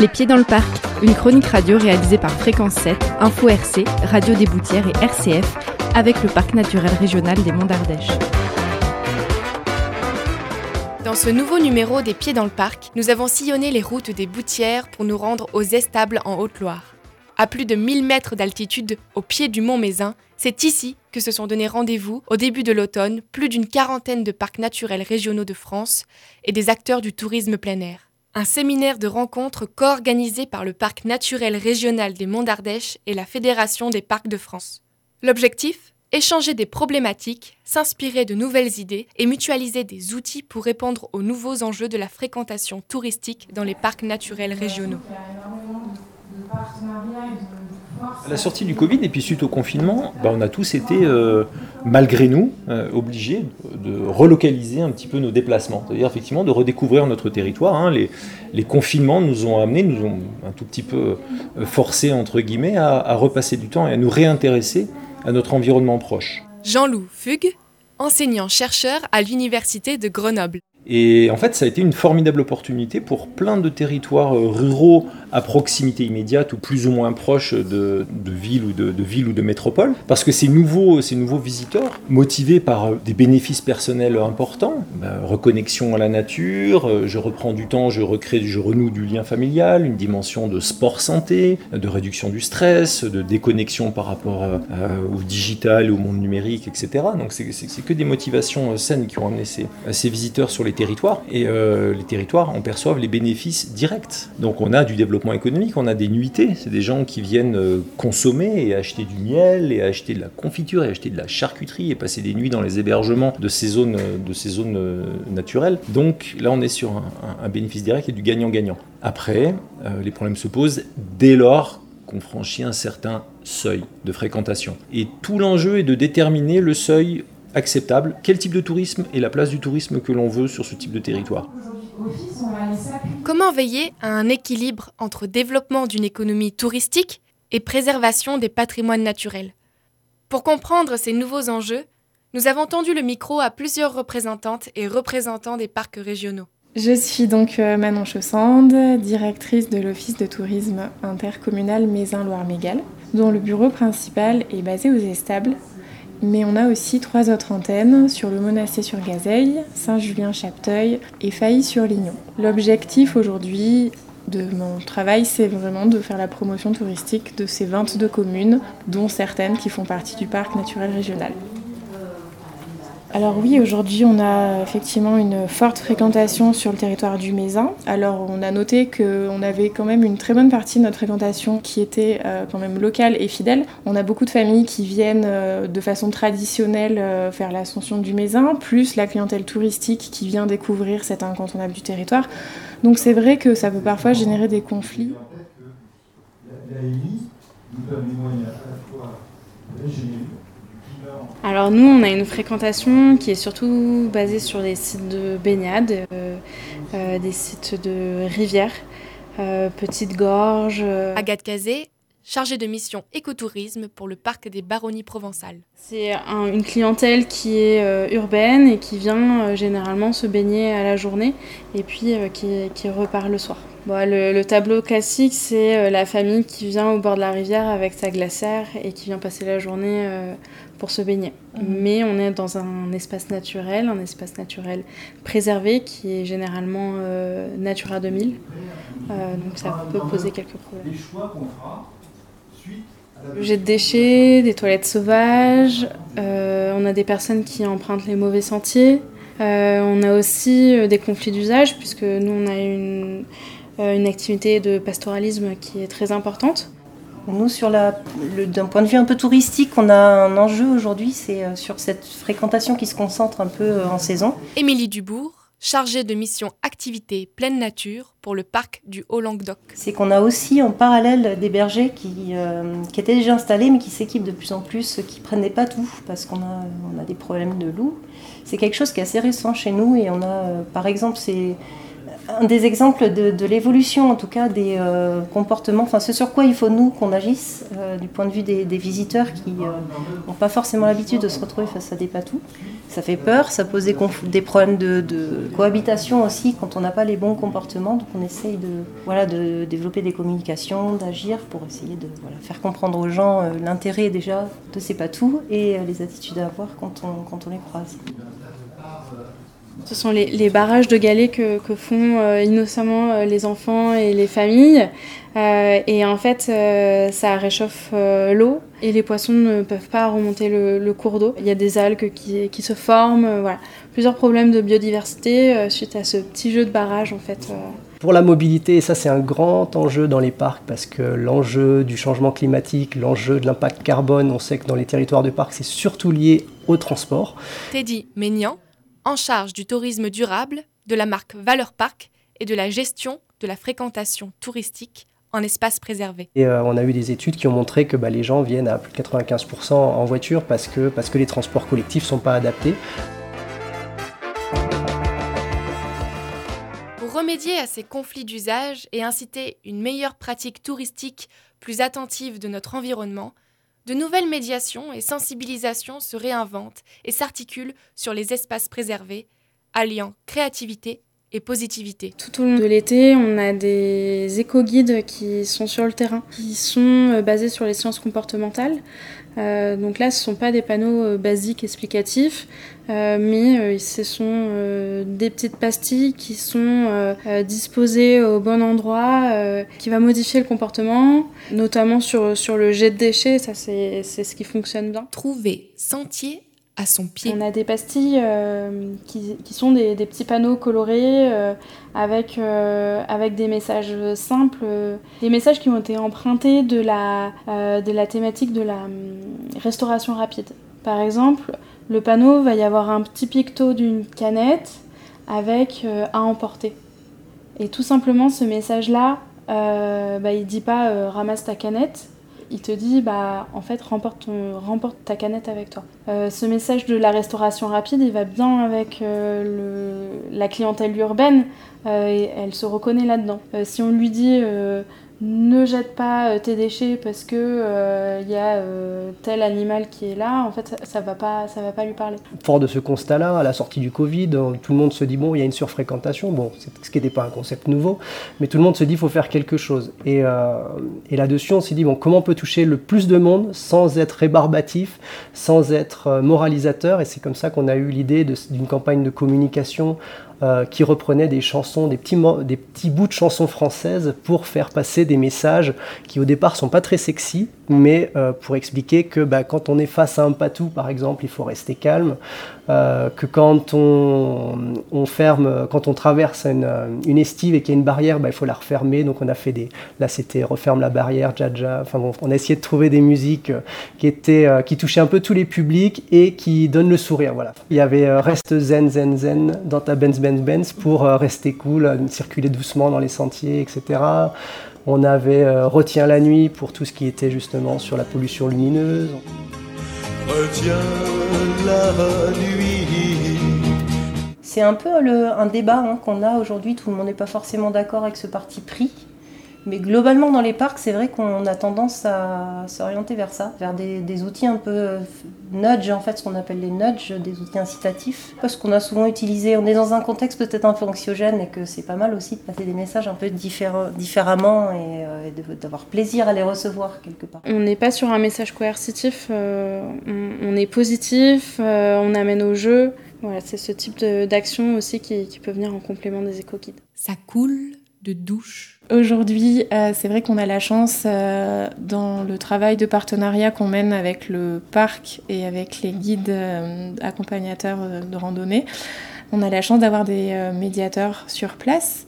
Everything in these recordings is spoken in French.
Les Pieds dans le Parc, une chronique radio réalisée par Fréquence 7, Info RC, Radio des Boutières et RCF, avec le Parc naturel régional des Monts d'Ardèche. Dans ce nouveau numéro des Pieds dans le Parc, nous avons sillonné les routes des Boutières pour nous rendre aux Estables en Haute-Loire. À plus de 1000 mètres d'altitude, au pied du mont Mézin, c'est ici que se sont donnés rendez-vous, au début de l'automne, plus d'une quarantaine de parcs naturels régionaux de France et des acteurs du tourisme plein air. Un séminaire de rencontres co-organisé par le Parc naturel régional des Monts d'Ardèche et la Fédération des parcs de France. L'objectif? Échanger des problématiques, s'inspirer de nouvelles idées et mutualiser des outils pour répondre aux nouveaux enjeux de la fréquentation touristique dans les parcs naturels régionaux. À la sortie du Covid et puis suite au confinement, bah, on a tous été, euh, malgré nous, euh, obligés de relocaliser un petit peu nos déplacements. C'est-à-dire effectivement de redécouvrir notre territoire. Hein. Les, les, confinements nous ont amenés, nous ont un tout petit peu euh, forcé, entre guillemets, à, à repasser du temps et à nous réintéresser à notre environnement proche. Jean-Loup Fugue, enseignant-chercheur à l'Université de Grenoble. Et en fait, ça a été une formidable opportunité pour plein de territoires ruraux à proximité immédiate ou plus ou moins proche de, de ou de, villes ou de métropoles, parce que ces nouveaux, ces nouveaux visiteurs, motivés par des bénéfices personnels importants, bah, reconnexion à la nature, euh, je reprends du temps, je recrée, je renoue du lien familial, une dimension de sport santé, de réduction du stress, de déconnexion par rapport euh, au digital, au monde numérique, etc. Donc c'est que des motivations euh, saines qui ont amené ces, ces visiteurs sur les territoires, et euh, les territoires en perçoivent les bénéfices directs. Donc on a du développement économique, on a des nuitées, c'est des gens qui viennent euh, consommer et acheter du miel et acheter de la confiture et acheter de la charcuterie et passer des nuits dans les hébergements de ces zones, de ces zones euh, naturelles. Donc là on est sur un, bénéfice direct et du gagnant-gagnant. Après, euh, les problèmes se posent dès lors qu'on franchit un certain seuil de fréquentation. Et tout l'enjeu est de déterminer le seuil acceptable, quel type de tourisme et la place du tourisme que l'on veut sur ce type de territoire? Comment veiller à un équilibre entre développement d'une économie touristique et préservation des patrimoines naturels? Pour comprendre ces nouveaux enjeux, nous avons tendu le micro à plusieurs représentantes et représentants des parcs régionaux. Je suis donc euh, Manon Chaussande, directrice de l'Office de tourisme intercommunal Mézin-Loire-Mégale, dont le bureau principal est basé aux Estables, mais on a aussi trois autres antennes sur le Monasset-sur-Gazeille, Saint-Julien-Chapteuil et Failly-sur-Lignon. L'objectif aujourd'hui de mon travail, c'est vraiment de faire la promotion touristique de ces 22 communes, dont certaines qui font partie du parc naturel régional. Alors oui, aujourd'hui on a effectivement une forte fréquentation sur le territoire du Mézin. Alors on a noté qu'on avait quand même une très bonne partie de notre fréquentation qui était euh, quand même locale et fidèle. On a beaucoup de familles qui viennent euh, de façon traditionnelle euh, faire l'ascension du Mézin, plus la clientèle touristique qui vient découvrir cet incontournable du territoire. Donc c'est vrai que ça peut parfois générer des conflits. Alors nous, on a une fréquentation qui est surtout basée sur des sites de baignade, euh, euh, des sites de rivières, euh, petites gorges. Agathe Cazé, chargée de mission écotourisme pour le parc des Baronnies provençales. C'est un, une clientèle qui est euh, urbaine et qui vient euh, généralement se baigner à la journée et puis qui, qui, repart le soir. Bon, le, le, tableau classique, c'est la famille qui vient au bord de la rivière avec sa glacière et qui vient passer la journée pour se baigner. Mmh. Mais on est dans un espace naturel, un espace naturel préservé qui est généralement euh, Natura 2000. Euh, donc ça peut poser quelques problèmes. Le jet de déchets, des toilettes sauvages, euh, on a des personnes qui empruntent les mauvais sentiers. Euh, on a aussi euh, des conflits d'usage puisque nous on a une, une activité de pastoralisme qui est très importante. Nous, d'un point de vue un peu touristique, on a un enjeu aujourd'hui, c'est sur cette fréquentation qui se concentre un peu en saison. Émilie Dubourg, chargée de mission activité pleine nature pour le parc du Haut-Languedoc. C'est qu'on a aussi en parallèle des bergers qui, euh, étaient déjà installés mais qui s'équipent de plus en plus, qui ne prenaient pas tout parce qu'on a, des problèmes de loups. C'est quelque chose qui est assez récent chez nous et on a, par exemple, c'est un des exemples de, l'évolution, en tout cas, des euh, comportements, enfin ce sur quoi il faut nous qu'on agisse, euh, du point de vue des, visiteurs qui n'ont pas forcément l'habitude de se retrouver face à des patous. Ça fait peur, ça pose des, problèmes de, cohabitation aussi quand on n'a pas les bons comportements. Donc on essaye de, voilà, de développer des communications, d'agir pour essayer de faire comprendre aux gens l'intérêt déjà de ces patous et les attitudes à avoir quand on, quand on les croise. Ce sont les, barrages de galets que, font euh, innocemment euh, les enfants et les familles. Euh, et en fait, ça réchauffe l'eau et les poissons ne peuvent pas remonter le, cours d'eau. Il y a des algues qui, se forment, voilà. Plusieurs problèmes de biodiversité suite à ce petit jeu de barrage en fait. Pour la mobilité, ça c'est un grand enjeu dans les parcs parce que l'enjeu du changement climatique, l'enjeu de l'impact carbone, on sait que dans les territoires de parcs, c'est surtout lié au transport. Teddy Ménian, en charge du tourisme durable, de la marque Valeur Parc et de la gestion de la fréquentation touristique en espace préservé. Et euh, on a eu des études qui ont montré que bah, les gens viennent à plus de 95% en voiture parce que, parce que les transports collectifs ne sont pas adaptés. Pour remédier à ces conflits d'usage et inciter une meilleure pratique touristique plus attentive de notre environnement, de nouvelles médiations et sensibilisations se réinventent et s'articulent sur les espaces préservés, alliant créativité et positivité. Tout au long de l'été, on a des éco-guides qui sont sur le terrain, qui sont euh, basés sur les sciences comportementales. Euh, donc là, ce ne sont pas des panneaux euh, basiques explicatifs, mais ce sont des petites pastilles qui sont disposées au bon endroit, qui va modifier le comportement, notamment sur, sur le jet de déchets, ça c'est ce qui fonctionne bien. Trouver sentier à son pied. On a des pastilles euh, qui, qui, sont des, petits panneaux colorés euh, avec, euh, avec des messages simples, des messages qui ont été empruntés de la, de la thématique de la hum, restauration rapide. Par exemple, le panneau va y avoir un petit picto d'une canette avec à emporter. Et tout simplement, ce message-là, bah, il dit pas ramasse ta canette, il te dit bah en fait remporte, remporte ta canette avec toi. Euh, ce message de la restauration rapide, il va bien avec euh, la clientèle urbaine euh, et elle se reconnaît là-dedans. si on lui dit ne jette pas euh, tes déchets parce que il euh, y a euh, tel animal qui est là, en fait, ça, ne va pas, ça va pas lui parler. Fort de ce constat-là, à la sortie du Covid, tout le monde se dit bon, il y a une surfréquentation, bon, ce qui n'était pas un concept nouveau, mais tout le monde se dit faut faire quelque chose. Et, là-dessus, on s'est dit bon, comment on peut toucher le plus de monde sans être rébarbatif, sans être moralisateur, et c'est comme ça qu'on a eu l'idée d'une campagne de communication qui reprenait des chansons, des petits, des petits bouts de chansons françaises pour faire passer des messages qui au départ sont pas très sexy, mais euh, pour expliquer que bah, quand on est face à un patou, par exemple, il faut rester calme, euh, que quand on, on, ferme, quand on traverse une, une estive et qu'il y a une barrière, bah, il faut la refermer. Donc on a fait des, là c'était referme la barrière, jaja. Enfin bon, on a essayé de trouver des musiques qui étaient, qui touchaient un peu tous les publics et qui donnent le sourire. Voilà. Il y avait reste zen zen zen dans ta Benz Benz Benz pour euh, rester cool, euh, circuler doucement dans les sentiers, etc. On avait euh, Retiens la nuit pour tout ce qui était justement sur la pollution lumineuse. Retiens la nuit. C'est un peu un débat hein, qu'on a aujourd'hui, tout le monde n'est pas forcément d'accord avec ce parti pris. Mais globalement, dans les parcs, c'est vrai qu'on a tendance à s'orienter vers ça, vers des, outils un peu euh, nudge, en fait, ce qu'on appelle les nudge, des outils incitatifs. Parce qu'on a souvent utilisé, on est dans un contexte peut-être un peu anxiogène et que c'est pas mal aussi de passer des messages un peu différemment et, euh, d'avoir plaisir à les recevoir quelque part. On n'est pas sur un message coercitif, euh, on, est positif, on amène au jeu. Voilà, c'est ce type d'action aussi qui, qui peut venir en complément des éco-guides. Ça coule de douche Aujourd'hui, euh, c'est vrai qu'on a la chance, euh, dans le travail de partenariat qu'on mène avec le parc et avec les guides euh, accompagnateurs de randonnée, on a la chance d'avoir des médiateurs sur place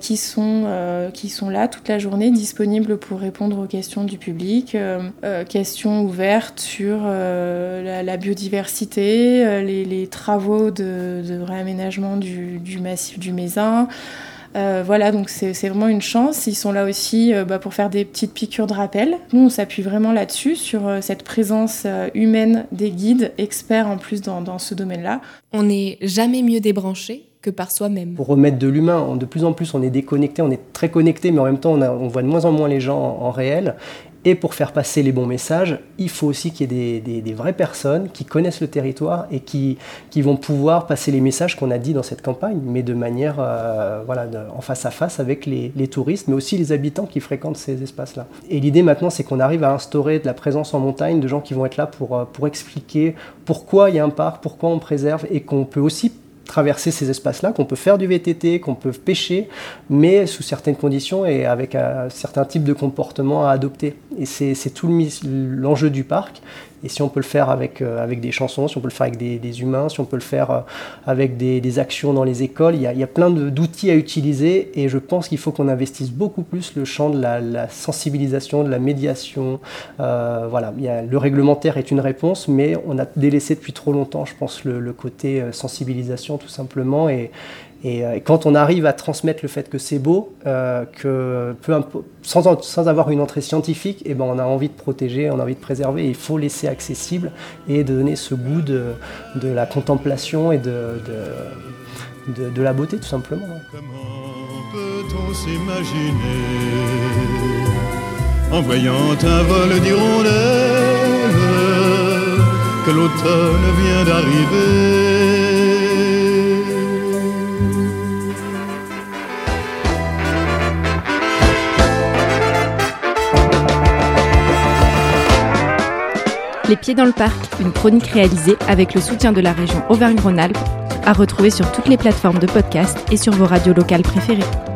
qui, sont, qui sont là toute la journée, disponibles pour répondre aux questions du public, questions ouvertes sur la, biodiversité, les, travaux de, réaménagement du, du massif du Mézin. Euh, voilà, donc c'est vraiment une chance. Ils sont là aussi euh, bah, pour faire des petites piqûres de rappel. Nous, on s'appuie vraiment là-dessus, sur euh, cette présence humaine des guides, experts en plus dans, dans ce domaine-là. On n'est jamais mieux débranché que par soi-même. Pour remettre de l'humain, de plus en plus on est déconnecté, on est très connecté, mais en même temps on, voit de moins en moins les gens en réel. Et pour faire passer les bons messages, il faut aussi qu'il y ait des, vraies personnes qui connaissent le territoire et qui, vont pouvoir passer les messages qu'on a dit dans cette campagne, mais de manière euh, voilà, en face à face avec les, touristes, mais aussi les habitants qui fréquentent ces espaces-là. Et l'idée maintenant, c'est qu'on arrive à instaurer de la présence en montagne, de gens qui vont être là pour, euh, pour expliquer pourquoi il y a un parc, pourquoi on préserve, et qu'on peut aussi traverser ces espaces-là, qu'on peut faire du VTT, qu'on peut pêcher, mais sous certaines conditions et avec un certain type de comportement à adopter. Et c'est tout l'enjeu du parc. Et si on peut le faire avec, euh, avec des chansons, si on peut le faire avec des, humains, si on peut le faire euh, avec des, actions dans les écoles, il y a, il y a plein d'outils à utiliser et je pense qu'il faut qu'on investisse beaucoup plus le champ de la, sensibilisation, de la médiation. Euh, voilà, il y a, le réglementaire est une réponse, mais on a délaissé depuis trop longtemps, je pense, le, le côté sensibilisation tout simplement. Et, euh, et, quand on arrive à transmettre le fait que c'est beau, euh, que sans, sans, avoir une entrée scientifique, eh ben on a envie de protéger, on a envie de préserver. il faut laisser accessible et donner ce goût de, de la contemplation et de, de, de, la beauté tout simplement. Comment peut-on s'imaginer en voyant un vol d'hirondelles que l'automne vient d'arriver? Les Pieds dans le Parc, une chronique réalisée avec le soutien de la région Auvergne-Rhône-Alpes, à retrouver sur toutes les plateformes de podcast et sur vos radios locales préférées.